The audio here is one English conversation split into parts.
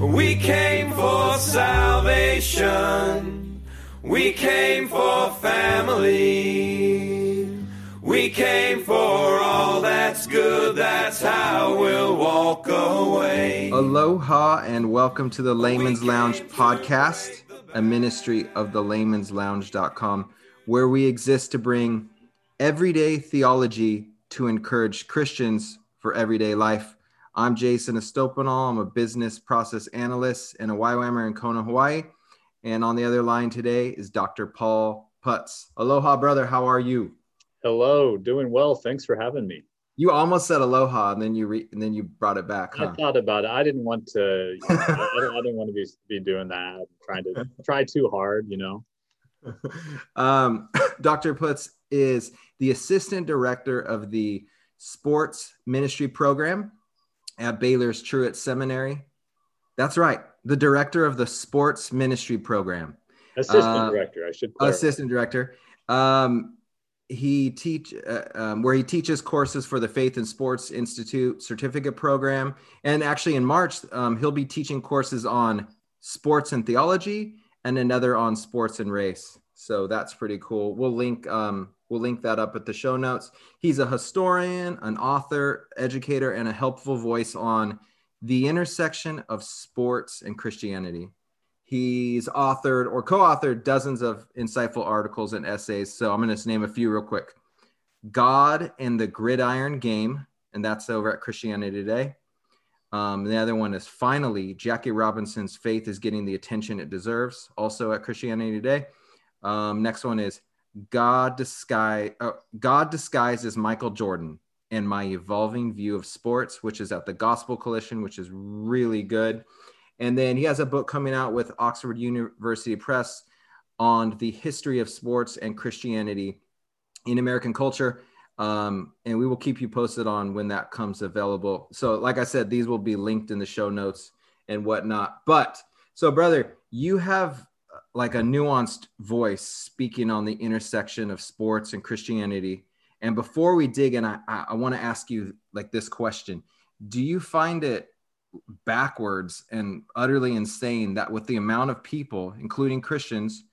We came for salvation. We came for family. We came for all that's good. That's how we'll walk away. Aloha and welcome to the Layman's Lounge podcast, a ministry of the laymanslounge.com, where we exist to bring everyday theology to encourage Christians for everyday life. I'm Jason Estopanol. I'm a business process analyst and a YWAMer in Kona, Hawaii. And on the other line today is Dr. Paul Putz. Aloha, brother. How are you? Hello, doing well. Thanks for having me. You almost said aloha, and then you re- and then you brought it back. Huh? I thought about it. I didn't want to. You know, I, didn't, I, didn't, want to be be doing that. Trying to try too hard, you know. um, Dr. Putz is the assistant director of the sports ministry program at Baylor's Truett Seminary. That's right, the director of the sports ministry program. Assistant uh, director, I should. Clarify. Assistant director. Um, he teach uh, um, where he teaches courses for the Faith and Sports Institute certificate program, and actually in March um, he'll be teaching courses on sports and theology, and another on sports and race. So that's pretty cool. We'll link um, we'll link that up at the show notes. He's a historian, an author, educator, and a helpful voice on the intersection of sports and Christianity. He's authored or co-authored dozens of insightful articles and essays. So I'm going to name a few real quick. God and the Gridiron Game, and that's over at Christianity Today. Um, the other one is finally Jackie Robinson's faith is getting the attention it deserves, also at Christianity Today. Um, next one is God disguise uh, God disguised as Michael Jordan and my evolving view of sports, which is at the Gospel Coalition, which is really good. And then he has a book coming out with Oxford University Press on the history of sports and Christianity in American culture. Um, and we will keep you posted on when that comes available. So, like I said, these will be linked in the show notes and whatnot. But so, brother, you have like a nuanced voice speaking on the intersection of sports and Christianity. And before we dig in, I, I want to ask you like this question Do you find it backwards and utterly insane that with the amount of people, including Christians,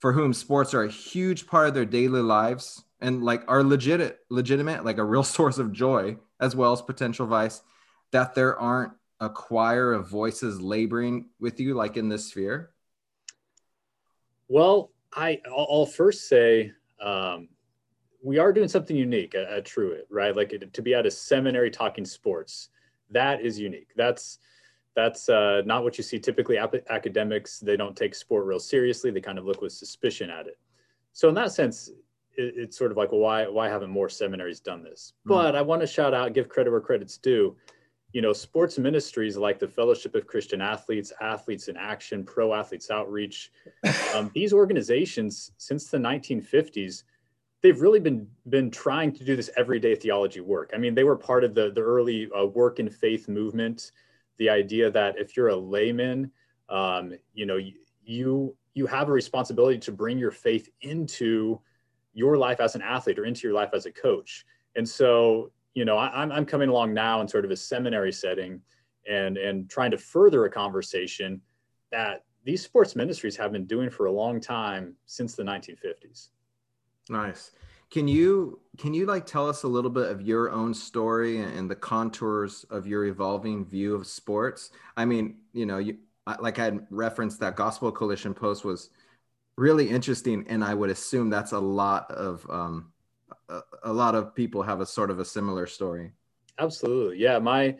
for whom sports are a huge part of their daily lives and like are legit legitimate, like a real source of joy as well as potential vice, that there aren't a choir of voices laboring with you like in this sphere? Well, I I'll first say um, we are doing something unique at, at Truett, right? Like to be at a seminary talking sports, that is unique. That's that's uh, not what you see typically. academics they don't take sport real seriously. They kind of look with suspicion at it. So in that sense, it, it's sort of like, well, why why haven't more seminaries done this? Mm. But I want to shout out, give credit where credit's due you know, sports ministries like the Fellowship of Christian Athletes, Athletes in Action, Pro Athletes Outreach, um, these organizations since the 1950s, they've really been been trying to do this everyday theology work. I mean, they were part of the the early uh, work in faith movement. The idea that if you're a layman, um, you know, you you have a responsibility to bring your faith into your life as an athlete or into your life as a coach. And so you know, I, am I'm coming along now in sort of a seminary setting and, and trying to further a conversation that these sports ministries have been doing for a long time since the 1950s. Nice. Can you can you like tell us a little bit of your own story and the contours of your evolving view of sports? I mean, you know, you like I had referenced that Gospel Coalition post was really interesting, and I would assume that's a lot of um, a, lot of people have a sort of a similar story. Absolutely. Yeah. My,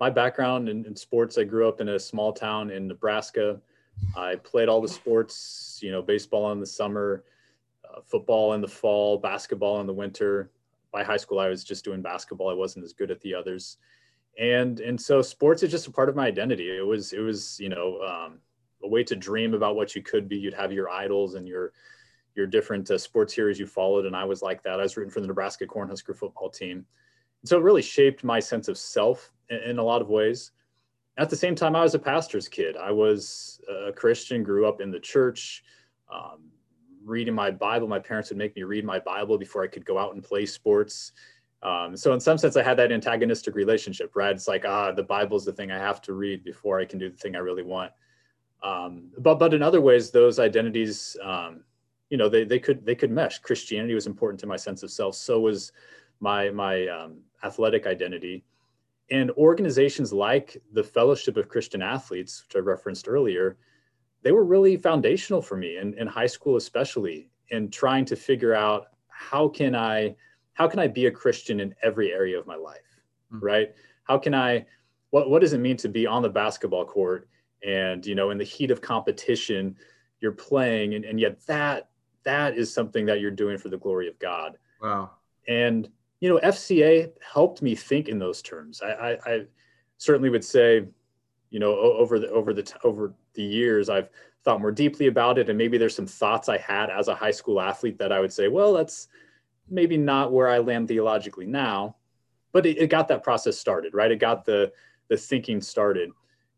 my background in, in, sports, I grew up in a small town in Nebraska. I played all the sports, you know, baseball in the summer, uh, football in the fall, basketball in the winter. By high school, I was just doing basketball. I wasn't as good at the others. And, and so sports is just a part of my identity. It was, it was, you know, um, a way to dream about what you could be. You'd have your idols and your, your different uh, sports heroes you followed. And I was like that. I was rooting for the Nebraska Cornhusker football team. And so it really shaped my sense of self in, in, a lot of ways. At the same time, I was a pastor's kid. I was a Christian, grew up in the church, um, reading my Bible. My parents would make me read my Bible before I could go out and play sports. Um, so in some sense, I had that antagonistic relationship, right? It's like, ah, the Bible's the thing I have to read before I can do the thing I really want. Um, but but in other ways, those identities, um, you know, they they could they could mesh. Christianity was important to my sense of self. So was my my um, athletic identity, and organizations like the Fellowship of Christian Athletes, which I referenced earlier, they were really foundational for me in, in high school, especially in trying to figure out how can I how can I be a Christian in every area of my life, mm-hmm. right? How can I what what does it mean to be on the basketball court and you know in the heat of competition you're playing and, and yet that that is something that you're doing for the glory of God. Wow. And you know, FCA helped me think in those terms. I, I, I certainly would say, you know, over the over the over the years, I've thought more deeply about it, and maybe there's some thoughts I had as a high school athlete that I would say, well, that's maybe not where I land theologically now, but it, it got that process started, right? It got the the thinking started,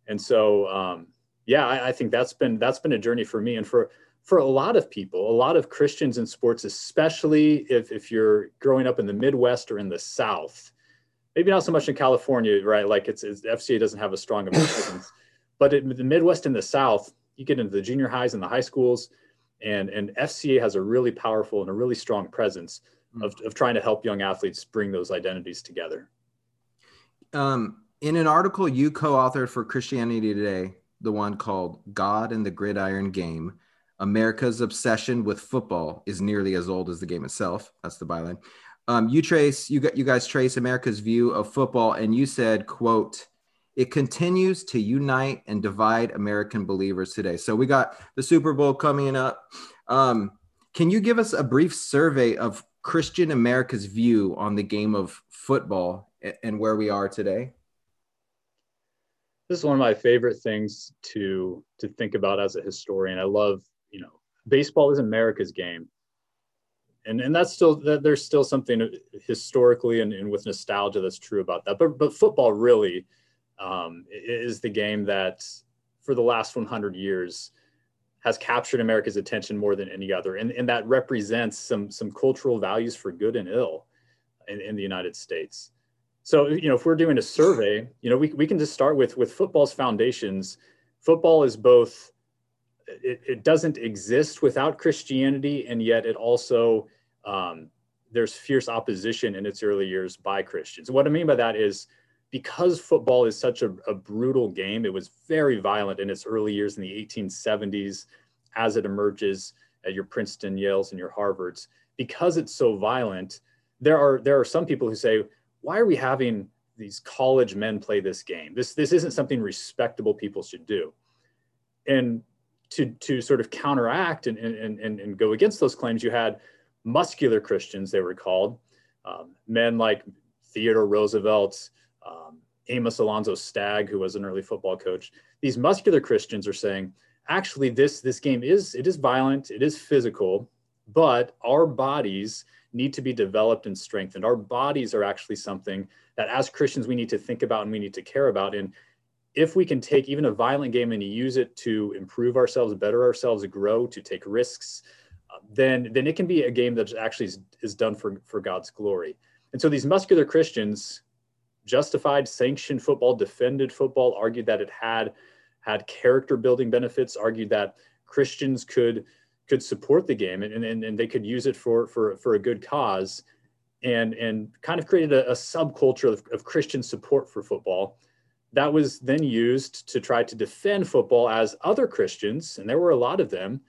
and so um, yeah, I, I think that's been that's been a journey for me, and for for a lot of people, a lot of Christians in sports, especially if, if you're growing up in the Midwest or in the South, maybe not so much in California, right? Like it's, it's FCA doesn't have a strong presence, but in the Midwest and the South, you get into the junior highs and the high schools, and and FCA has a really powerful and a really strong presence mm. of, of trying to help young athletes bring those identities together. Um, in an article you co-authored for Christianity Today, the one called "God and the Gridiron Game." America's obsession with football is nearly as old as the game itself. That's the byline. Um, you trace, you got, you guys trace America's view of football, and you said, "quote It continues to unite and divide American believers today." So we got the Super Bowl coming up. Um, can you give us a brief survey of Christian America's view on the game of football and where we are today? This is one of my favorite things to to think about as a historian. I love you know, baseball is America's game. And, and that's still that there's still something historically and, and with nostalgia that's true about that. But but football really um, is the game that for the last 100 years has captured America's attention more than any other, and, and that represents some some cultural values for good and ill in, in the United States. So you know, if we're doing a survey, you know, we, we can just start with with football's foundations. Football is both it, it doesn't exist without Christianity, and yet it also um, there's fierce opposition in its early years by Christians. What I mean by that is because football is such a, a, brutal game, it was very violent in its early years in the 1870s as it emerges at your Princeton, Yales, and your Harvards. Because it's so violent, there are there are some people who say, why are we having these college men play this game? This this isn't something respectable people should do. And to to sort of counteract and and and, and go against those claims, you had muscular Christians, they were called, um, men like Theodore Roosevelt, um, Amos Alonzo Stagg, who was an early football coach. These muscular Christians are saying, actually, this this game is it is violent, it is physical, but our bodies need to be developed and strengthened. Our bodies are actually something that, as Christians, we need to think about and we need to care about. And if we can take even a violent game and use it to improve ourselves, better ourselves, grow, to take risks, uh, then then it can be a game that actually is, is done for for God's glory. And so these muscular Christians justified, sanctioned football, defended football, argued that it had had character building benefits, argued that Christians could could support the game and, and, and they could use it for for for a good cause and and kind of created a, a subculture of, of Christian support for football that was then used to try to defend football as other Christians, and there were a lot of them,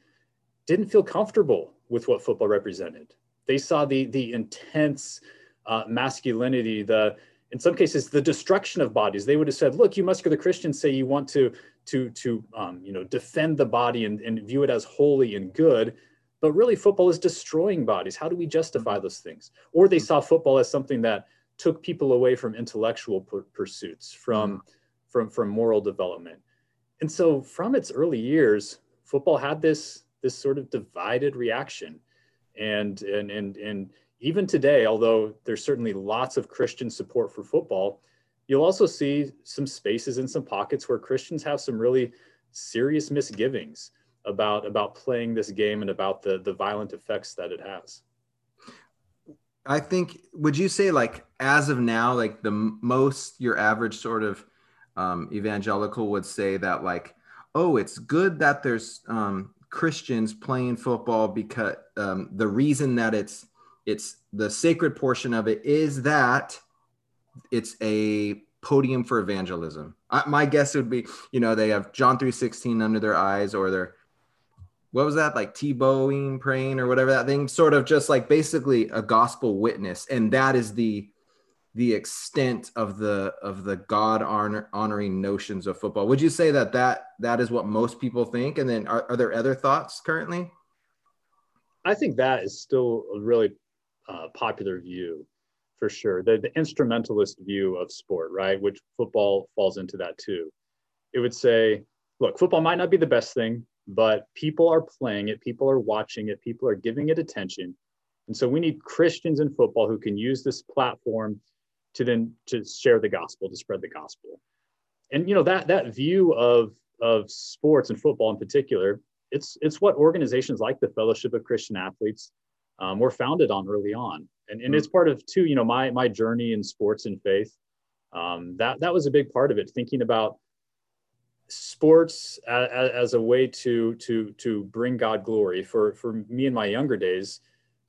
didn't feel comfortable with what football represented. They saw the, the intense uh, masculinity, the in some cases the destruction of bodies. They would have said, "Look, you muscular Christians say you want to to to um, you know defend the body and, and view it as holy and good." But really, football is destroying bodies. How do we justify those things? Or they saw football as something that took people away from intellectual pursuits, from, mm. from, from moral development. And so from its early years, football had this, this sort of divided reaction. And, and, and, and even today, although there's certainly lots of Christian support for football, you'll also see some spaces and some pockets where Christians have some really serious misgivings about, about playing this game and about the, the violent effects that it has I think would you say like as of now, like the most your average sort of um, evangelical would say that like, oh, it's good that there's um, Christians playing football because um, the reason that it's it's the sacred portion of it is that it's a podium for evangelism. I, my guess would be, you know, they have John three sixteen under their eyes, or they're what was that like Tebowing praying or whatever that thing, sort of just like basically a gospel witness, and that is the the extent of the of the God honor, honoring notions of football. Would you say that that that is what most people think? And then are, are there other thoughts currently? I think that is still a really uh, popular view for sure. The, the instrumentalist view of sport, right? Which football falls into that too. It would say, look, football might not be the best thing, but people are playing it, people are watching it, people are giving it attention. And so we need Christians in football who can use this platform to then to share the gospel, to spread the gospel. And you know that that view of of sports and football in particular, it's it's what organizations like the Fellowship of Christian Athletes um, were founded on early on, and and mm-hmm. it's part of too. You know my my journey in sports and faith. Um, that that was a big part of it. Thinking about sports as, as a way to to to bring God glory. For for me in my younger days,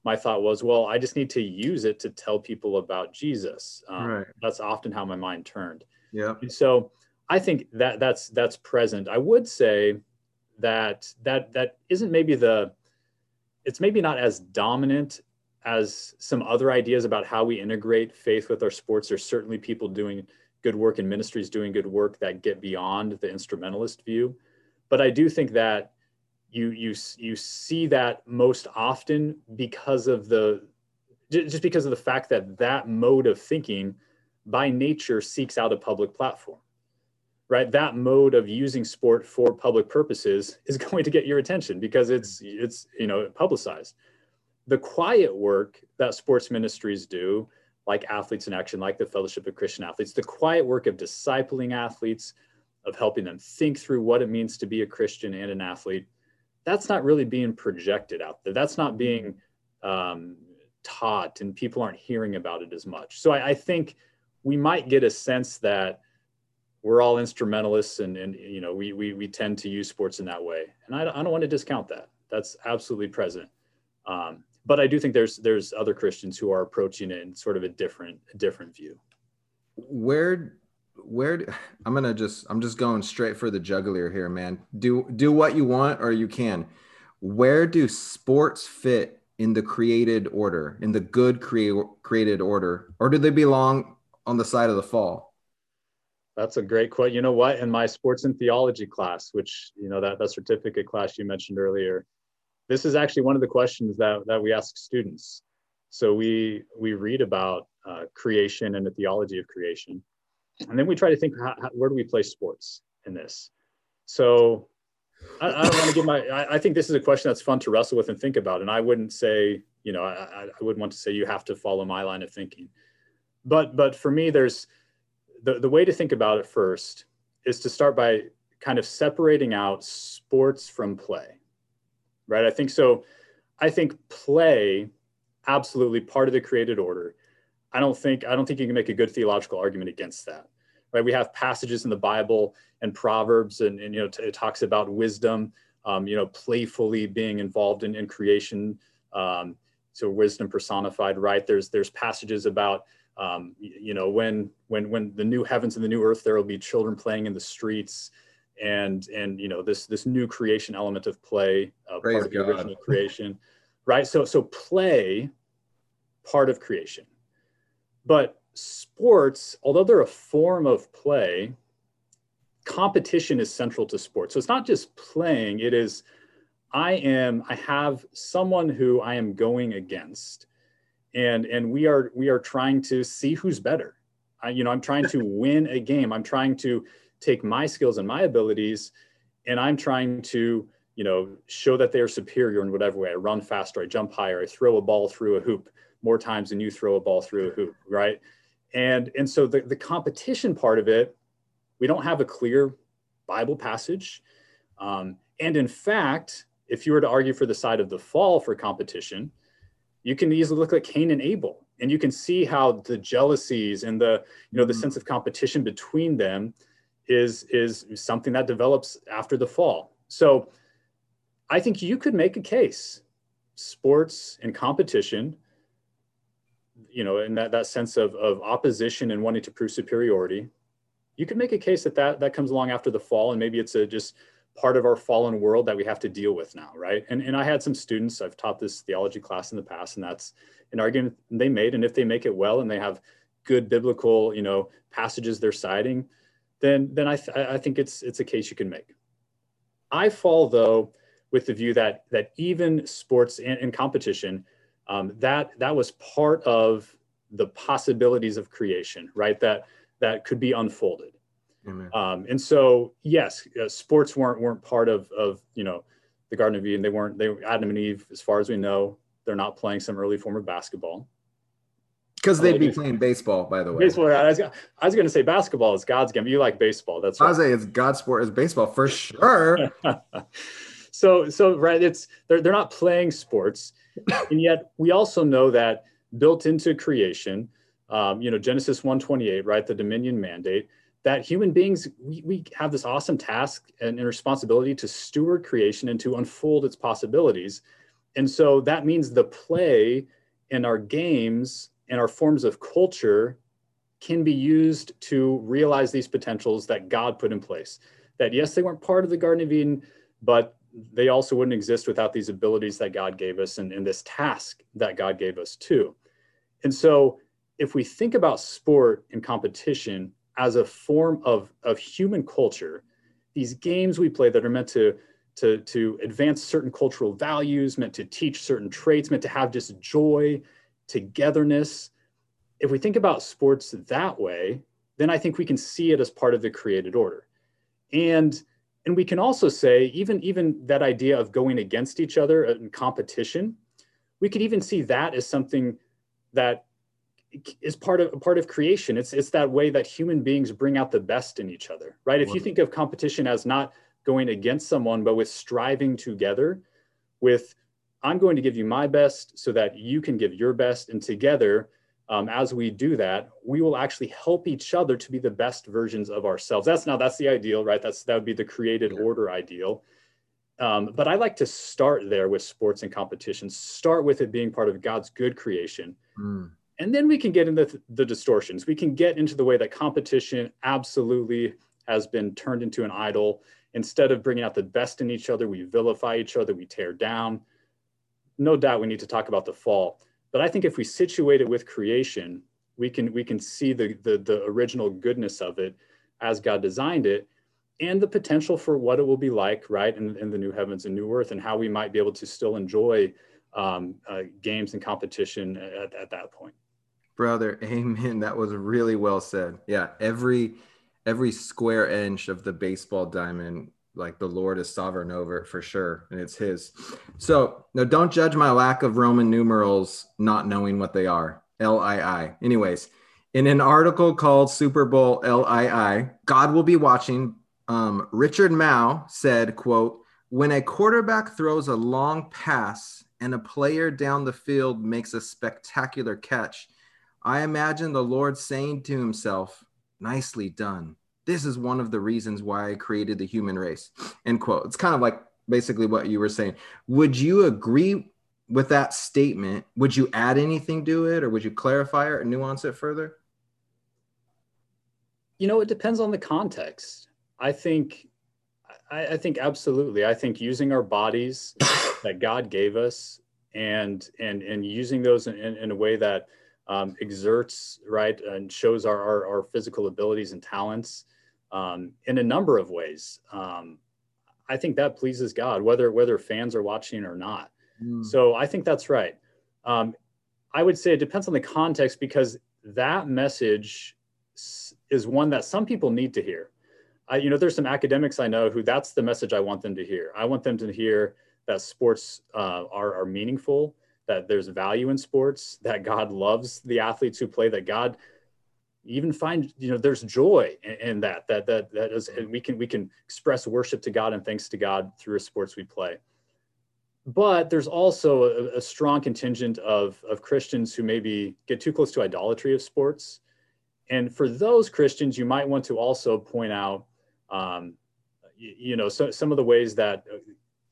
my thought was, well, I just need to use it to tell people about Jesus. Um, right. That's often how my mind turned. Yeah. And so I think that that's that's present. I would say that that that isn't maybe the it's maybe not as dominant as some other ideas about how we integrate faith with our sports. There's certainly people doing good work in ministries doing good work that get beyond the instrumentalist view. But I do think that you you you see that most often because of the just because of the fact that that mode of thinking by nature seeks out a public platform right that mode of using sport for public purposes is going to get your attention because it's it's you know publicized the quiet work that sports ministries do like athletes in action like the fellowship of christian athletes the quiet work of discipling athletes of helping them think through what it means to be a christian and an athlete that's not really being projected out there. That's not being um, taught, and people aren't hearing about it as much. So I, I, think we might get a sense that we're all instrumentalists, and, and you know we, we we tend to use sports in that way. And I, I don't want to discount that. That's absolutely present. Um, but I do think there's there's other Christians who are approaching it in sort of a different a different view. Where where do, I'm gonna just I'm just going straight for the juggler here, man. Do do what you want or you can. Where do sports fit in the created order, in the good create, created order, or do they belong on the side of the fall? That's a great question. You know what? In my sports and theology class, which you know that that certificate class you mentioned earlier, this is actually one of the questions that that we ask students. So we we read about uh, creation and the theology of creation and then we try to think how, how, where do we place sports in this? So I, I, don't want to give my I, I, think this is a question that's fun to wrestle with and think about and i wouldn't say you know I, I wouldn't want to say you have to follow my line of thinking. But but for me there's the, the way to think about it first is to start by kind of separating out sports from play right i think so i think play absolutely part of the created order I don't think I don't think you can make a good theological argument against that. Right? We have passages in the Bible and Proverbs, and, and you know, t- it talks about wisdom. Um, you know, playfully being involved in, in creation. Um, so wisdom personified, right? There's there's passages about um, you know when when when the new heavens and the new earth there will be children playing in the streets and and you know this this new creation element of play uh, part of the original creation right so so play part of creation but sports, although they're a form of play, competition is central to sports. So it's not just playing, it is I am I have someone who I am going against. And and we are we are trying to see who's better. I, you know, I'm trying to win a game. I'm trying to take my skills and my abilities and I'm trying to, you know, show that they are superior in whatever way. I run faster, I jump higher, I throw a ball through a hoop more times than you throw a ball through a hoop, right? And and so the, the competition part of it, we don't have a clear Bible passage. Um, and in fact, if you were to argue for the side of the fall for competition, you can easily look at Cain and Abel, and you can see how the jealousies and the you know the Mhm. sense of competition between them is is something that develops after the fall. So i think you could make a case sports and competition you know in that that sense of of opposition and wanting to prove superiority you could make a case that that that comes along after the fall and maybe it's a just part of our fallen world that we have to deal with now right? And and i had some students i've taught this theology class in the past and that's an argument they made. And if they make it well and they have good biblical you know passages they're citing then then i th- i think it's it's a case you can make i fall though with the view that that even sports and, and competition um, that that was part of the possibilities of creation right that that could be unfolded um, and so, yes, uh, sports weren't weren't part of of you know the Garden of Eden. They weren't. They were Adam and Eve, as far as we know, they're not playing some early form of basketball. Because they'd be playing baseball, by the way. Baseball. I was, I was going to say basketball is God's game. You like baseball. That's I right. was say it's God's sport is baseball for sure. so so right. It's they're they're not playing sports, and yet we also know that built into creation, um, you know Genesis one twenty eight, right, the dominion mandate. that human beings we, we have this awesome task and, and responsibility to steward creation and to unfold its possibilities and so that means the play in our games and our forms of culture can be used to realize these potentials that god put in place. That yes they weren't part of the garden of eden but they also wouldn't exist without these abilities that god gave us and, and this task that god gave us too. And so if we think about sport and competition as a form of, of human culture, these games we play that are meant to, to, to advance certain cultural values, meant to teach certain traits, meant to have just joy, togetherness. If we think about sports that way, then I think we can see it as part of the created order. And and we can also say even even that idea of going against each other in competition, we could even see that as something that is part of part of creation. It's it's that way that human beings bring out the best in each other, right? If you think of competition as not going against someone, but with striving together, with I'm going to give you my best so that you can give your best, and together, um, as we do that, we will actually help each other to be the best versions of ourselves. That's now that's the ideal, right? That's that would be the created Yeah. order ideal. Um, but I like to start there with sports and competition. Start with it being part of God's good creation Mm. and then we can get into th- the distortions we can get into the way that competition absolutely has been turned into an idol instead of bringing out the best in each other we vilify each other we tear down no doubt we need to talk about the fall but i think if we situate it with creation we can we can see the the, the original goodness of it as god designed it and the potential for what it will be like right in, in the new heavens and new earth and how we might be able to still enjoy um, uh, games and competition at, at that point. Brother amen. That was really well said. Yeah every every square inch of the baseball diamond like the lord is sovereign over it for sure and it's his. So now don't judge my lack of roman numerals not knowing what they are. Lii anyways in an article called super bowl lii god will be watching um, Richard Mouw said quote when a quarterback throws a long pass and a player down the field makes a spectacular catch I imagine the Lord saying to himself, Nicely done. This is one of the reasons why I created the human race. End quote. It's kind of like basically what you were saying. Would you agree with that statement? Would you add anything to it or would you clarify it or nuance it further? you know it depends on the context i think I, I think absolutely i think using our bodies that god gave us and and and using those in, in, in a way that um, exerts right and shows our, our, our physical abilities and talents um, in a number of ways um, i think that pleases god whether whether fans are watching or not Mm. so I think that's right. Um, I would say it depends on the context because that message is one that some people need to hear. I, you know, there's some academics I know who that's the message I want them to hear. I want them to hear that sports uh, are, are meaningful, that there's value in sports, that God loves the athletes who play, that God even find you know there's joy in, in that that that that is we can we can express worship to God and thanks to God through a sports we play but there's also a, a, strong contingent of, of Christians who maybe get too close to idolatry of sports. And for those Christians, you might want to also point out, um, you, you, know, so, some of the ways that uh,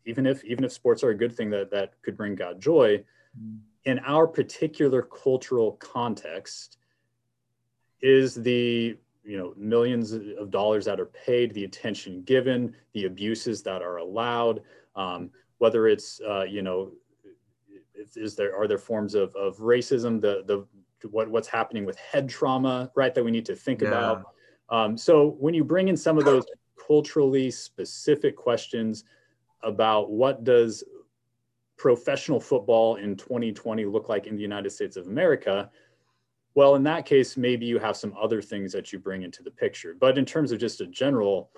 even if even if sports are a good thing that that could bring God joy, mm. in our particular cultural context, is the you know millions of dollars that are paid, the attention given, the abuses that are allowed. Um, whether it's uh, you know is there are there forms of, of racism the the what what's happening with head trauma right that we need to think yeah. about um, so when you bring in some of those culturally specific questions about what does professional football in 2020 look like in the united states of america well in that case maybe you have some other things that you bring into the picture but in terms of just a general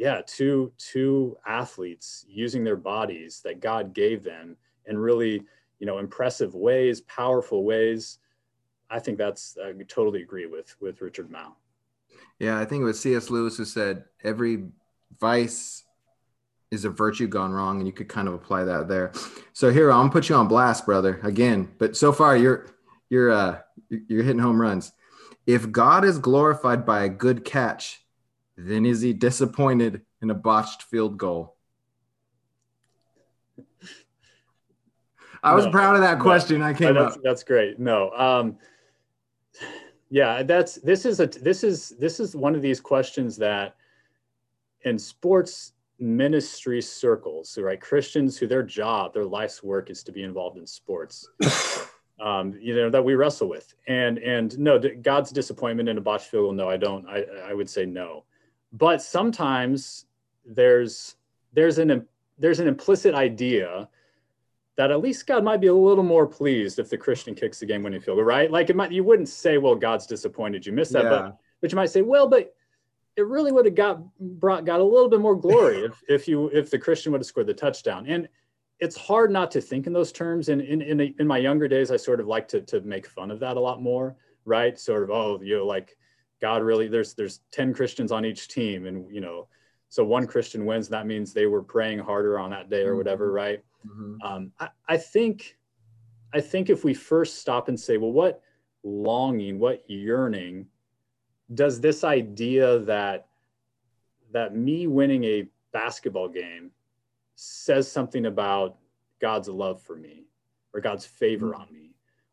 yeah, two two athletes using their bodies that God gave them in really, you know, impressive ways, powerful ways. I think that's I totally agree with with Richard Mouw. Yeah, I think it was C.S. Lewis who said every vice is a virtue gone wrong, and you could kind of apply that there. So here, I'm gonna put you on blast, brother, again. But so far, you're you're uh you're hitting home runs. If God is glorified by a good catch, then is he disappointed in a botched field goal? I was no, proud of that question. No, I came that's, up. That's great. No, um, yeah, that's this is a this is this is one of these questions that in sports ministry circles, right? Christians who their job, their life's work is to be involved in sports. Um, you know that we wrestle with, and and no, God's disappointment in a botched field goal. No, I don't. I I would say no but sometimes there's there's an there's an implicit idea that at least God might be a little more pleased if the Christian kicks the game winning field goal, right? Like it might you wouldn't say, well, God's disappointed you missed that, yeah. but but you might say, well, but it really would have got brought God a little bit more glory if if you if the Christian would have scored the touchdown. And it's hard not to think in those terms. And in in, in my younger days, I sort of like to to make fun of that a lot more, right? Sort of, oh, you know, like God really there's there's 10 Christians on each team and you know so one Christian wins that means they were praying harder on that day or whatever mm-hmm. right mm-hmm. um, I, I think I think if we first stop and say well what longing what yearning does this idea that that me winning a basketball game says something about God's love for me or God's favor mm-hmm. on me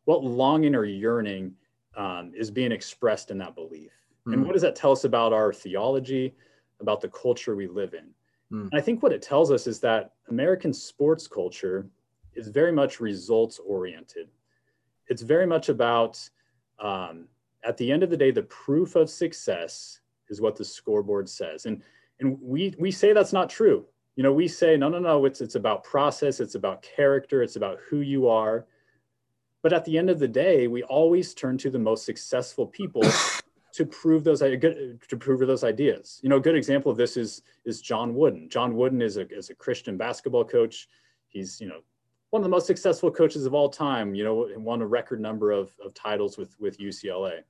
what longing or yearning um, is being expressed in that belief. Mm. And what does that tell us about our theology, about the culture we live in? Mm. I think what it tells us is that American sports culture is very much results oriented. It's very much about, um, at the end of the day, the proof of success is what the scoreboard says. And, and we, we say that's not true. You know, we say, no, no, no, it's, it's about process, it's about character, it's about who you are. But at the end of the day, we always turn to the most successful people to prove those uh, to prove those ideas. You know, a good example of this is is John Wooden. John Wooden is a is a Christian basketball coach. He's you know one of the most successful coaches of all time. You know, won a record number of of titles with with UCLA.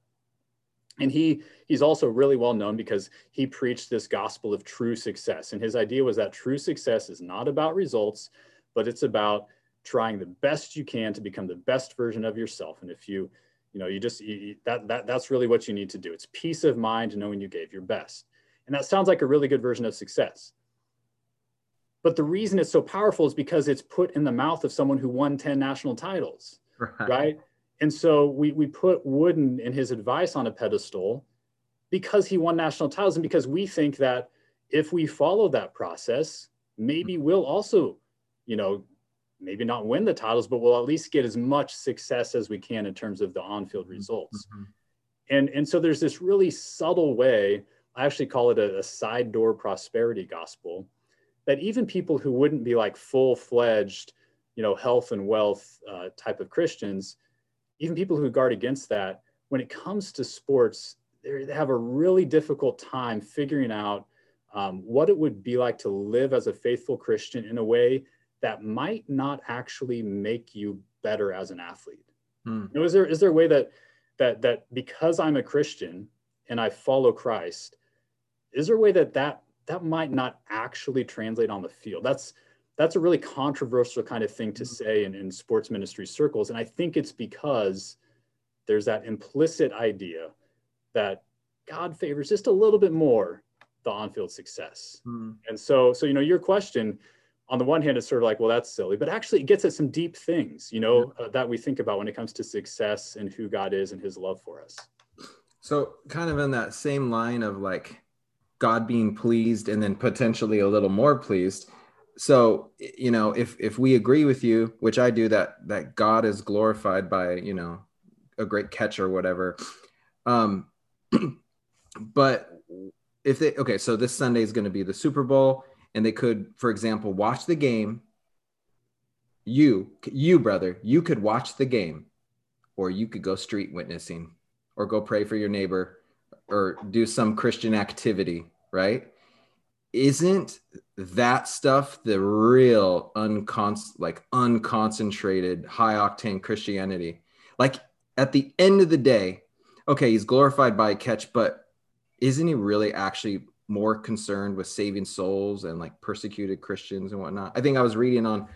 And he he's also really well known because he preached this gospel of true success. And his idea was that true success is not about results, but it's about trying the best you can to become the best version of yourself. And if you, you know, you just you, that that that's really what you need to do. It's peace of mind knowing you gave your best. And that sounds like a really good version of success. But the reason it's so powerful is because it's put in the mouth of someone who won 10 national titles, right? right? And so we, we put Wooden and his advice on a pedestal because he won national titles and because we think that if we follow that process, maybe we'll also, you know, maybe not win the titles, but we'll at least get as much success as we can in terms of the on-field mm-hmm. results. Mm-hmm. And, and so there's this really subtle way, I actually call it a, a side door prosperity gospel, that even people who wouldn't be like full-fledged, you know, health and wealth uh, type of Christians, even people who guard against that, when it comes to sports, they have a really difficult time figuring out um, what it would be like to live as a faithful Christian in a way that might not actually make you better as an athlete. Hmm. You know, is there is there a way that that that because I'm a Christian and I follow Christ, is there a way that that that might not actually translate on the field? That's that's a really controversial kind of thing to mm-hmm. say in, in sports ministry circles. And I think it's because there's that implicit idea that God favors just a little bit more the on-field success. Mm. And so, so you know, your question on the one hand, is sort of like, well, that's silly, but actually it gets at some deep things, you know, yeah. uh, that we think about when it comes to success and who God is and his love for us. So, kind of in that same line of like God being pleased and then potentially a little more pleased. So, you know, if if we agree with you, which I do that that God is glorified by, you know, a great catch or whatever. Um but if they okay, so this Sunday is going to be the Super Bowl and they could for example watch the game you you brother you could watch the game or you could go street witnessing or go pray for your neighbor or do some christian activity right isn't that stuff the real uncon like unconcentrated high octane christianity like at the end of the day okay he's glorified by a catch but isn't he really actually more concerned with saving souls and like persecuted Christians and whatnot. I think I was reading on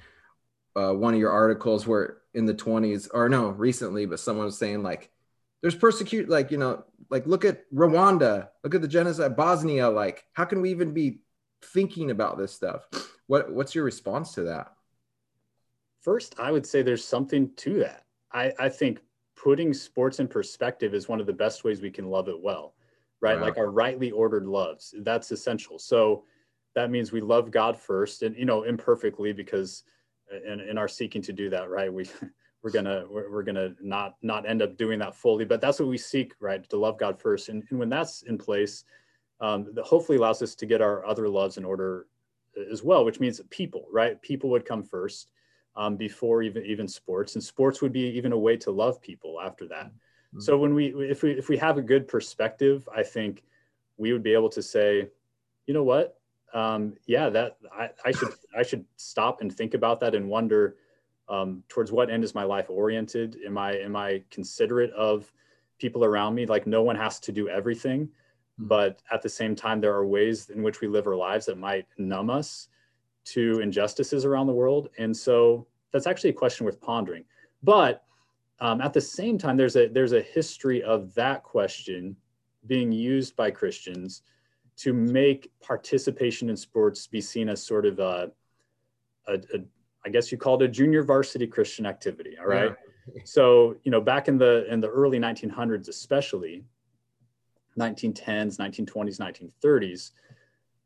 uh, one of your articles where in the 20s, or no, recently, but someone was saying like, there's persecute, like, you know, like look at Rwanda, look at the genocide, Bosnia. Like, how can we even be thinking about this stuff? What What's your response to that? First, I would say there's something to that. I, I think putting sports in perspective is one of the best ways we can love it well right? Wow. Like our rightly ordered loves. That's essential. So that means we love God first, and you know, imperfectly because in, in our seeking to do that, right? We we're gonna we're, gonna not not end up doing that fully, but that's what we seek, right? To love God first, and, and when that's in place, um, that hopefully allows us to get our other loves in order as well, which means people, right? People would come first um, before even even sports, and sports would be even a way to love people after that. So when we if we if we have a good perspective, I think we would be able to say, you know what, um, yeah, that I, I should I should stop and think about that and wonder um, towards what end is my life oriented? Am I am I considerate of people around me? Like no one has to do everything, mm-hmm. but at the same time, there are ways in which we live our lives that might numb us to injustices around the world, and so that's actually a question worth pondering. But um, at the same time, there's a there's a history of that question being used by Christians to make participation in sports be seen as sort of a, a, a I guess you called it a junior varsity Christian activity. All right. Yeah. So you know, back in the in the early 1900s, especially 1910s, 1920s, 1930s,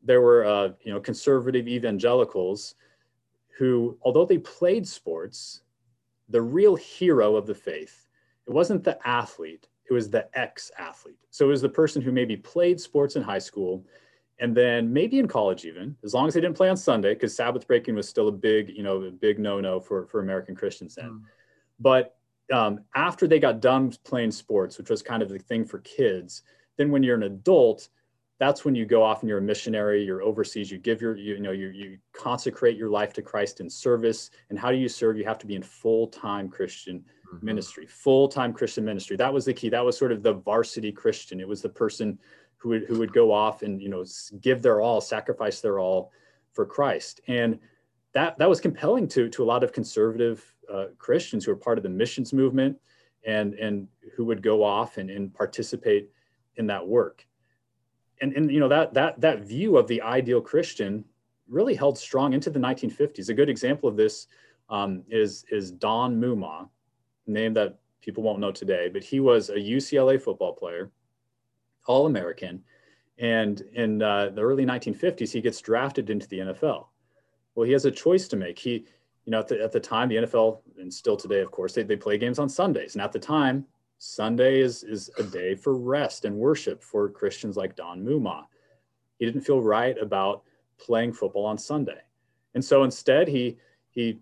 there were uh, you know conservative evangelicals who, although they played sports, the real hero of the faith. It wasn't the athlete, it was the ex athlete. So it was the person who maybe played sports in high school and then maybe in college even, as long as they didn't play on Sunday, because Sabbath breaking was still a big, you know, a big no-no for, for American Christians then. Mm. But um, after they got done playing sports, which was kind of the thing for kids, then when you're an adult, that's when you go off and you're a missionary you're overseas you give your you, you know you, you consecrate your life to christ in service and how do you serve you have to be in full-time christian mm-hmm. ministry full-time christian ministry that was the key that was sort of the varsity christian it was the person who would who would go off and you know give their all sacrifice their all for christ. And that that was compelling to to a lot of conservative uh, christians who were part of the missions movement and and who would go off and, and participate in that work. And, and you know that that that view of the ideal Christian really held strong into the 1950s. A good example of this um, is is Donn Moomaw, name that people won't know today, but he was a UCLA football player, All American, and in uh, the early 1950s he gets drafted into the NFL. Well, he has a choice to make. He you know, at the, at the time, the NFL, and still today, of course, they, they play games on Sundays. And at the time, Sunday is, is a day for rest and worship for Christians like Donn Moomaw. He didn't feel right about playing football on Sunday. And so instead, he, he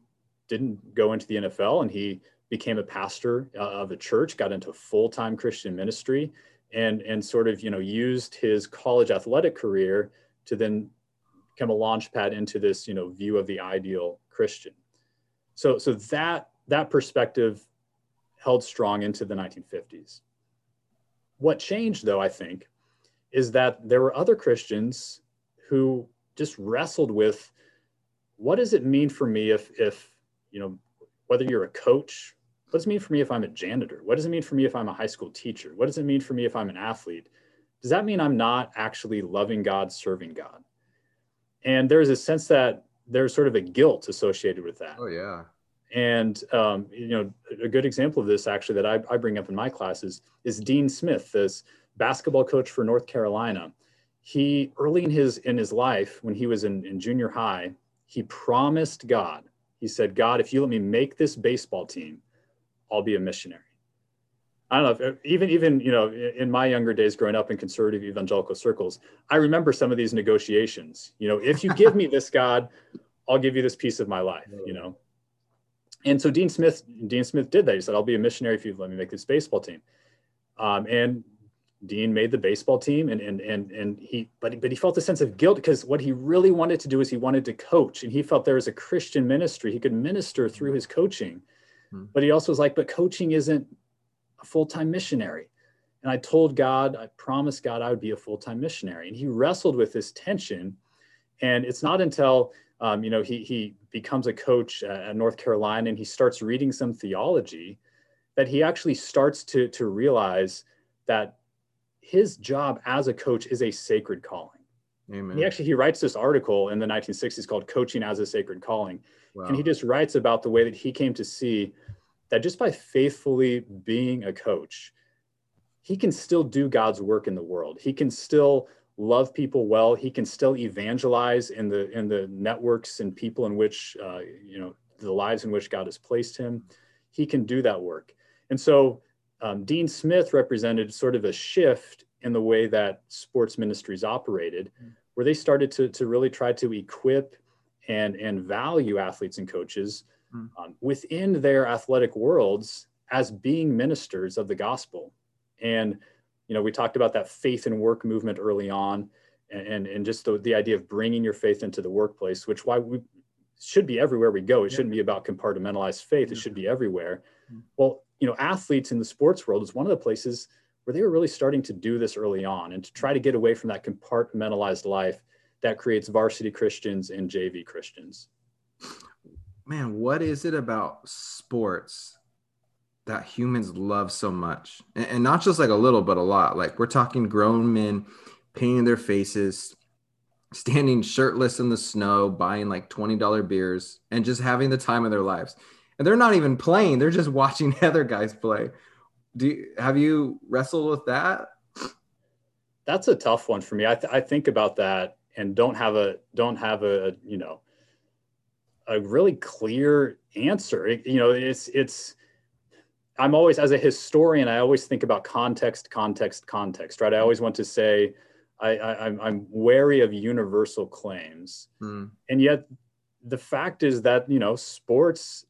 didn't go into the NFL and he became a pastor uh, of a church, got into full-time Christian ministry and, and sort of, you know, used his college athletic career to then become a launch pad into this, you know, view of the ideal Christian. So, so that, that perspective held strong into the 1950s. What changed, though, I think, is that there were other Christians who just wrestled with what does it mean for me if if you know whether you're a coach what does it mean for me if i'm a janitor? What does it mean for me if i'm a high school teacher? What does it mean for me if i'm an athlete? Does that mean i'm not actually loving god serving god? And there's a sense that there's sort of a guilt associated with that. Oh yeah. And um, you know a good example of this actually that I, I bring up in my classes is dean smith this basketball coach for north carolina. He early in his in his life when he was in, in junior high he promised god. He said god if you let me make this baseball team i'll be a missionary. I don't know if, even even you know in my younger days growing up in conservative evangelical circles i remember some of these negotiations. You know if you give me this god i'll give you this piece of my life you know? And so dean smith dean smith did that. He said i'll be a missionary if you let me make this baseball team. Um, and Dean made the baseball team and and and and he but but he felt a sense of guilt because what he really wanted to do is he wanted to coach and he felt there was a Christian ministry. He could minister through his coaching. Hmm. But he also was like but coaching isn't a full-time missionary. And I told God, I promised God I would be a full-time missionary. And he wrestled with this tension. And it's not until um, you know he he becomes a coach at North Carolina and he starts reading some theology that he actually starts to to realize that his job as a coach is a sacred calling. Amen. He actually he writes this article in the 1960s called "Coaching as a Sacred Calling," wow. and he just writes about the way that he came to see that just by faithfully being a coach, he can still do God's work in the world. He can still love people well. He can still evangelize in the in the networks and people in which uh, you know the lives in which God has placed him. He can do that work, and so um, Dean Smith represented sort of a shift in the way that sports ministries operated, mm. where they started to, to really try to equip and, and value athletes and coaches um, within their athletic worlds as being ministers of the gospel. And, you know, we talked about that faith and work movement early on and, and, and just the, the idea of bringing your faith into the workplace, which why we should be everywhere we go. It yeah. shouldn't be about compartmentalized faith. It should be everywhere. Mm. Well, you know, athletes in the sports world is one of the places where they were really starting to do this early on and to try to get away from that compartmentalized life that creates varsity Christians and JV Christians. Man, what is it about sports that humans love so much? And, and not just like a little, but a lot. Like we're talking grown men painting their faces, standing shirtless in the snow, buying like $20 beers, and just having the time of their lives and they're not even playing; they're just watching other guys play. Do you, have you wrestled with that? That's a tough one for me. I, th- I think about that and don't have a don't have a you know a really clear answer. It, you know, it's it's. I'm always as a historian, I always think about context, context, context. Right? I always want to say. I, I, I'm wary of universal claims, mm. and yet the fact is that you know sports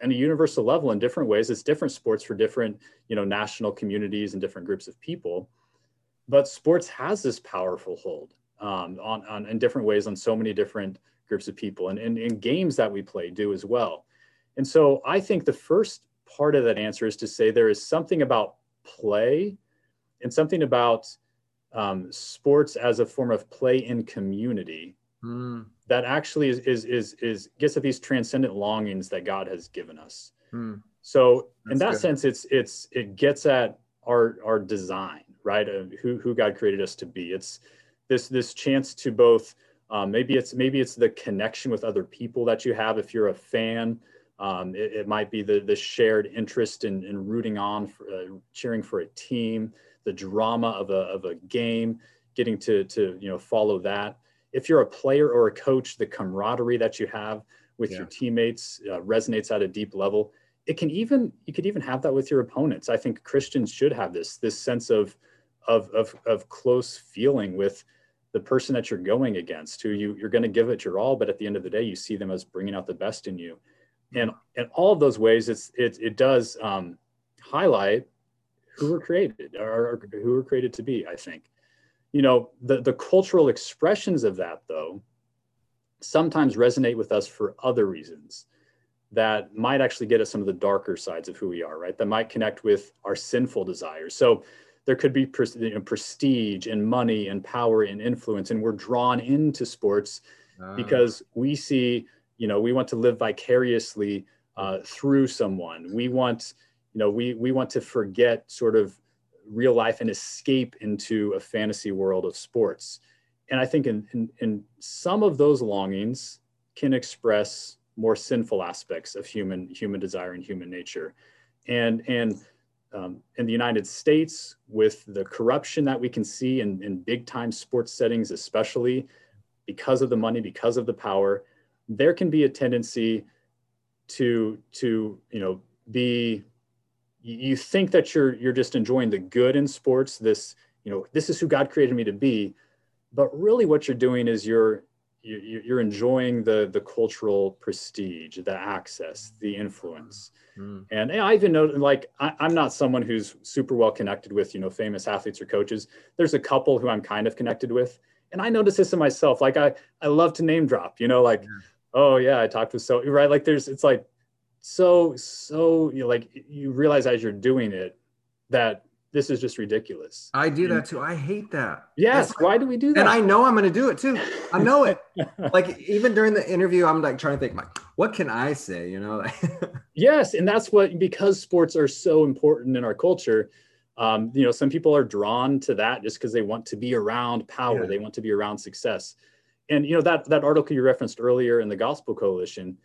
and a universal level in different ways. It's different sports for different, you know, national communities and different groups of people. But sports has this powerful hold um, on, on in different ways on so many different groups of people, and, and, and games that we play do as well. And so I think the first part of that answer is to say there is something about play and something about um, sports as a form of play in community mm that actually is is is, is gets at these transcendent longings that God has given us. Hmm. So That's in that good. sense, it's it's it gets at our our design, right? Of who who God created us to be. It's this this chance to both um, maybe it's maybe it's the connection with other people that you have if you're a fan. Um, it, it, might be the the shared interest in, in rooting on, for, uh, cheering for a team, the drama of a of a game, getting to to you know follow that if you're a player or a coach, the camaraderie that you have with yeah. your teammates uh, resonates at a deep level. It can even you could even have that with your opponents. I think Christians should have this this sense of of of, of close feeling with the person that you're going against, who you you're going to give it your all, but at the end of the day, you see them as bringing out the best in you. And in all of those ways, it's it it does um, highlight who we're created or, or who we're created to be. I think you know the the cultural expressions of that though sometimes resonate with us for other reasons that might actually get us some of the darker sides of who we are right? That might connect with our sinful desires. So there could be you know, prestige and money and power and influence and we're drawn into sports uh. because we see you know we want to live vicariously uh, through someone. We want you know we we want to forget sort of real life and escape into a fantasy world of sports. And i think in, in, in some of those longings can express more sinful aspects of human human desire and human nature. And and um, in the united states with the corruption that we can see in, in big time sports settings especially because of the money because of the power there can be a tendency to to you know be you think that you're you're just enjoying the good in sports this you know this is who god created me to be but really what you're doing is you're you're enjoying the the cultural prestige the access the influence mm. and i even know like I, i'm not someone who's super well connected with you know famous athletes or coaches there's a couple who i'm kind of connected with and i notice this in myself like i i love to name drop you know like yeah. oh yeah i talked with so right like there's it's like so so you know, like you realize as you're doing it that this is just ridiculous. I do that too. I hate that. Yes. Like, why do we do that? And I know I'm going to do it too. I know it. like even during the interview, I'm like trying to think, like, what can I say? You know? yes, and that's what because sports are so important in our culture. Um, you know, some people are drawn to that just because they want to be around power. Yeah. They want to be around success. And you know that that article you referenced earlier in the Gospel Coalition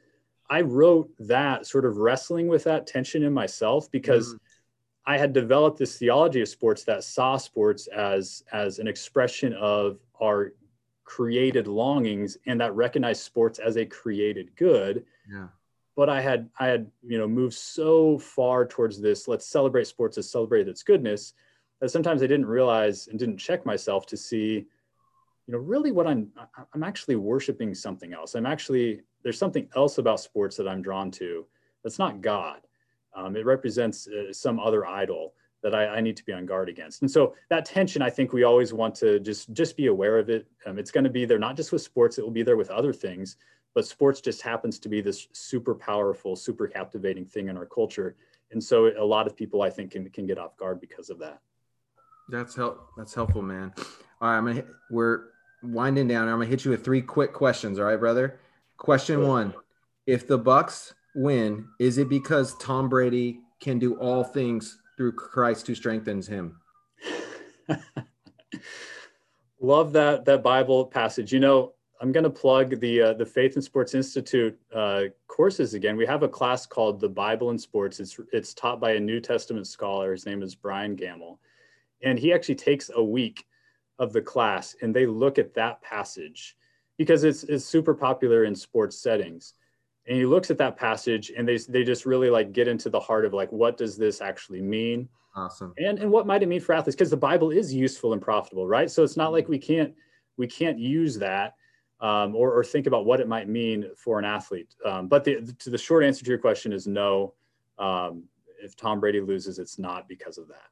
I wrote that sort of wrestling with that tension in myself because mm. I had developed this theology of sports that saw sports as as an expression of our created longings and that recognized sports as a created good. Yeah. But I had I had you know moved so far towards this let's celebrate sports as celebrate its goodness that sometimes I didn't realize and didn't check myself to see you know really what I'm I'm actually worshiping something else. I'm actually there's something else about sports that I'm drawn to that's not God. Um, it represents uh, some other idol that I, I, need to be on guard against. And so that tension, I think we always want to just just be aware of it. Um, it's going to be there not just with sports; it will be there with other things. But sports just happens to be this super powerful, super captivating thing in our culture. And so a lot of people, I think, can can get off guard because of that. That's help. That's helpful, man. All right, I'm gonna. Hit, we're winding down. I'm gonna hit you with three quick questions. All right, brother. Question one: If the Bucs win, is it because Tom Brady can do all things through Christ who strengthens him? Love that that Bible passage. You know, I'm going to plug the uh, the Faith and Sports Institute uh, courses again. We have a class called the Bible and Sports. It's it's taught by a New Testament scholar. His name is Brian Gamble, and he actually takes a week of the class and they look at that passage because it's, it's super popular in sports settings. And he looks at that passage and they, they just really like get into the heart of like what does this actually mean? Awesome. And and what might it mean for athletes? Because the bible is useful and profitable right? So it's not like we can't we can't use that um, or, or think about what it might mean for an athlete. Um, but the, to the short answer to your question is no. Um, if tom brady loses it's not because of that.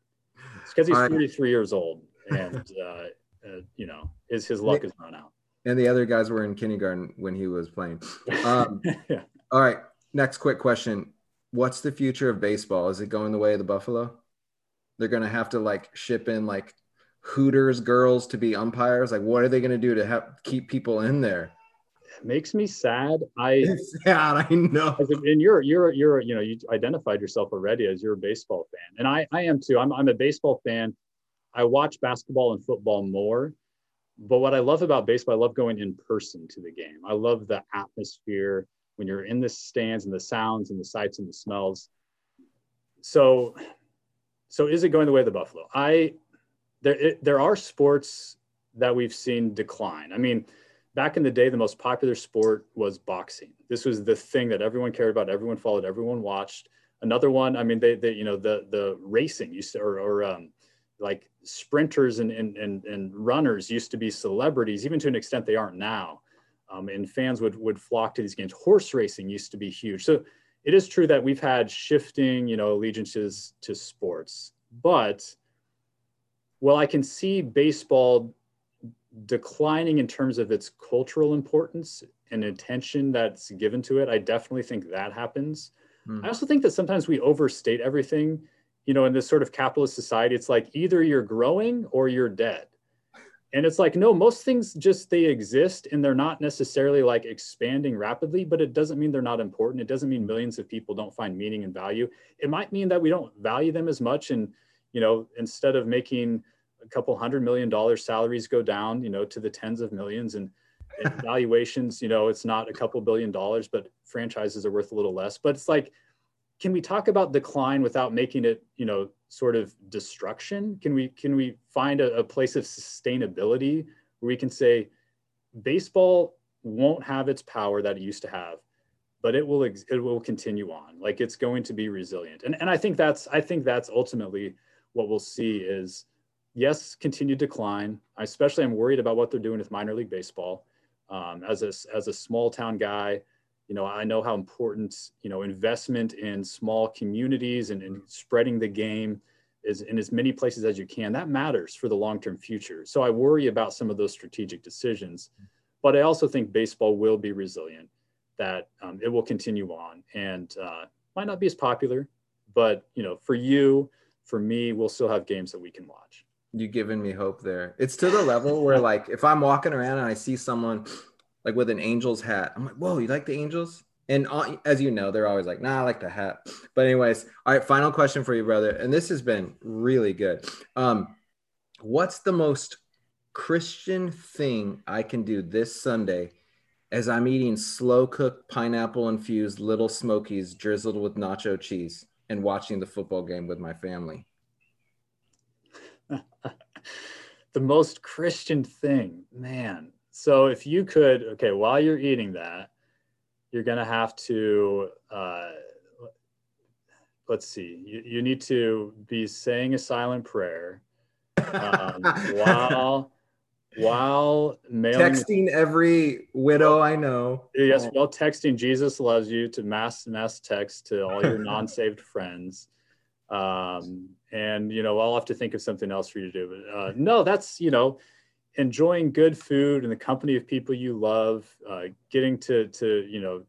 It's because he's right. 33 years old and uh, uh, you know his his luck is run out and the other guys were in kindergarten when he was playing. Um, yeah. All right. Next quick question. What's the future of baseball? Is it going the way of the Buffalo? They're going to have to like ship in like Hooters girls to be umpires. Like, what are they going to do to have keep people in there? It makes me sad. I sad. I know. And you're you're you're you know you identified yourself already as you're a baseball fan, and I I am too. I'm I'm a baseball fan. I watch basketball and football more but what I love about baseball, I love going in person to the game. I love the atmosphere when you're in the stands and the sounds and the sights and the smells. So, so is it going the way of the Buffalo? I there it, there are sports that we've seen decline. I mean, back in the day, the most popular sport was boxing. This was the thing that everyone cared about, everyone followed, everyone watched. Another one, I mean, they, they you know, the the racing used to, or, or um, like sprinters and, and, and, and, runners used to be celebrities, even to an extent they aren't now. Um, and fans would, would flock to these games. Horse racing used to be huge. So it is true that we've had shifting, you know, allegiances to sports. But well, I can see baseball declining in terms of its cultural importance and attention that's given to it. I definitely think that happens. Mm. I also think that sometimes we overstate everything you know, in this sort of capitalist society, it's like either you're growing or you're dead. and it's like no most things just they exist and they're not necessarily like expanding rapidly but it doesn't mean they're not important. It doesn't mean millions of people don't find meaning and value. It might mean that we don't value them as much and you know instead of making a couple hundred million dollars salaries go down you know to the tens of millions and, and valuations you know it's not a couple billion dollars but franchises are worth a little less. But it's like can we talk about decline without making it you know sort of destruction? Can we can we find a, a place of sustainability where we can say baseball won't have its power that it used to have but it will it will continue on. Like it's going to be resilient. And, and i think that's i think that's ultimately what we'll see is yes continued decline. Especially i'm worried about what they're doing with minor league baseball. Um, as a as a small town guy you know i know how important you know investment in small communities and, and spreading the game is in as many places as you can. That matters for the long-term future. So i worry about some of those strategic decisions but i also think baseball will be resilient that um, it will continue on and uh, might not be as popular but you know for you for me we'll still have games that we can watch. You giving me hope there. It's to the level where like if i'm walking around and i see someone like with an Angels hat. I'm like, whoa, you like the Angels? And uh, as you know, they're always like, nah, I like the hat. But anyways, all right, final question for you, brother. And this has been really good. Um, what's the most Christian thing I can do this Sunday as I'm eating slow cooked pineapple infused little smokies drizzled with nacho cheese and watching the football game with my family? the most Christian thing, man. So if you could, okay, while you're eating that, you're gonna have to. Uh, let's see. You, you need to be saying a silent prayer um, while while mailing texting every widow I know. Yes, while texting Jesus loves you to mass mass text to all your non-saved friends. Um, and you know, I'll have to think of something else for you to do. But uh, no, that's you know, enjoying good food in the company of people you love, uh, getting to to you know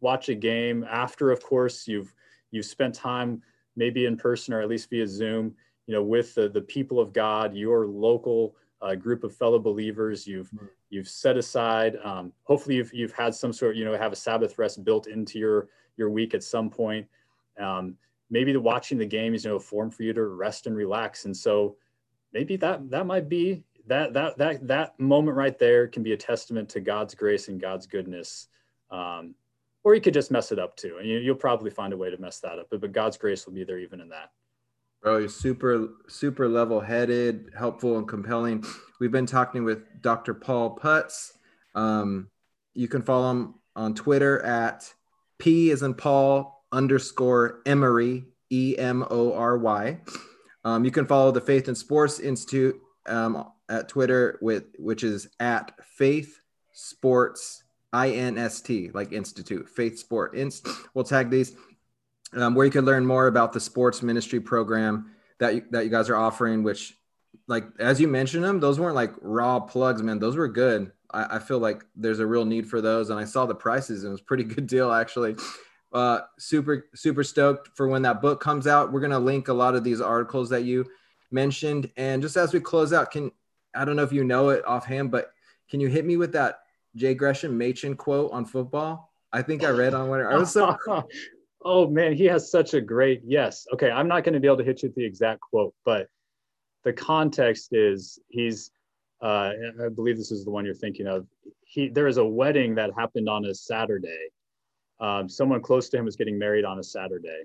watch a game after, of course, you've you've spent time maybe in person or at least via Zoom, you know, with the, the people of God, your local uh, group of fellow believers. You've mm-hmm. you've set aside. Um, hopefully, you've you've had some sort, of, you know, have a Sabbath rest built into your your week at some point. Um, maybe the watching the game is you know a form for you to rest and relax, and so maybe that that might be that that that that moment right there can be a testament to God's grace and God's goodness. Um, or you could just mess it up too, and you, will probably find a way to mess that up. But, but God's grace will be there even in that. Bro, you're super super level headed, helpful, and compelling. We've been talking with Dr. Paul Putz. Um, you can follow him on Twitter at P is in Paul underscore Emory E M O R Y. Um, you can follow the Faith and Sports Institute um, at Twitter with which is at Faith Sports INST like Institute Faith Sport Inst. We'll tag these um, where you can learn more about the sports ministry program that you, that you guys are offering. Which, like as you mentioned them, those weren't like raw plugs, man. Those were good. I, I feel like there's a real need for those, and I saw the prices. And it was pretty good deal actually. Uh, super super stoked for when that book comes out. We're gonna link a lot of these articles that you mentioned. And just as we close out, can I don't know if you know it offhand, but can you hit me with that J. Gresham Machen quote on football? I think I read on one. I was so. oh man, he has such a great yes. Okay, I'm not going to be able to hit you with the exact quote, but the context is he's. Uh, I believe this is the one you're thinking of. He there is a wedding that happened on a Saturday. Um, someone close to him was getting married on a Saturday,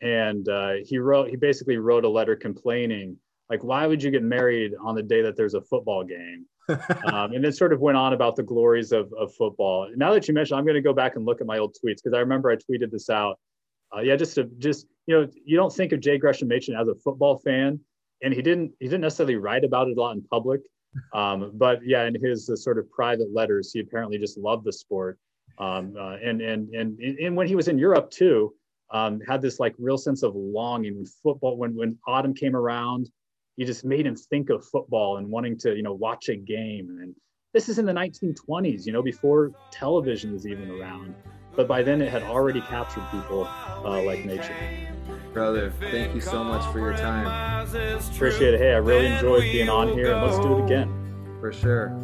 and uh, he wrote. He basically wrote a letter complaining like why would you get married on the day that there's a football game? Um, and then sort of went on about the glories of, of football. Now that you mentioned i'm going to go back and look at my old tweets because i remember i tweeted this out. Uh, yeah just to just you know you don't think of J. Gresham Machen as a football fan and he didn't he didn't necessarily write about it a lot in public. Um, but yeah in his uh, sort of private letters he apparently just loved the sport. Um, uh, and, and and and when he was in europe too um, had this like real sense of longing when football when when autumn came around you just made him think of football and wanting to, you know, watch a game. And this is in the 1920s, you know, before television was even around. But by then it had already captured people uh, like nature. Brother, thank you so much for your time. Appreciate it. Hey, I really enjoyed being on here, and let's do it again. For sure.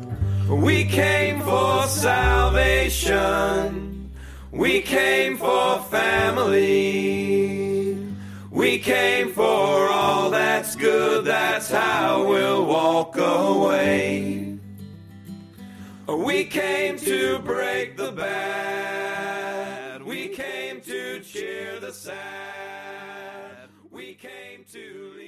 We came for salvation. We came for family. We came for all that's good. That's how we'll walk away. We came to break the bad. We came to cheer the sad. We came to.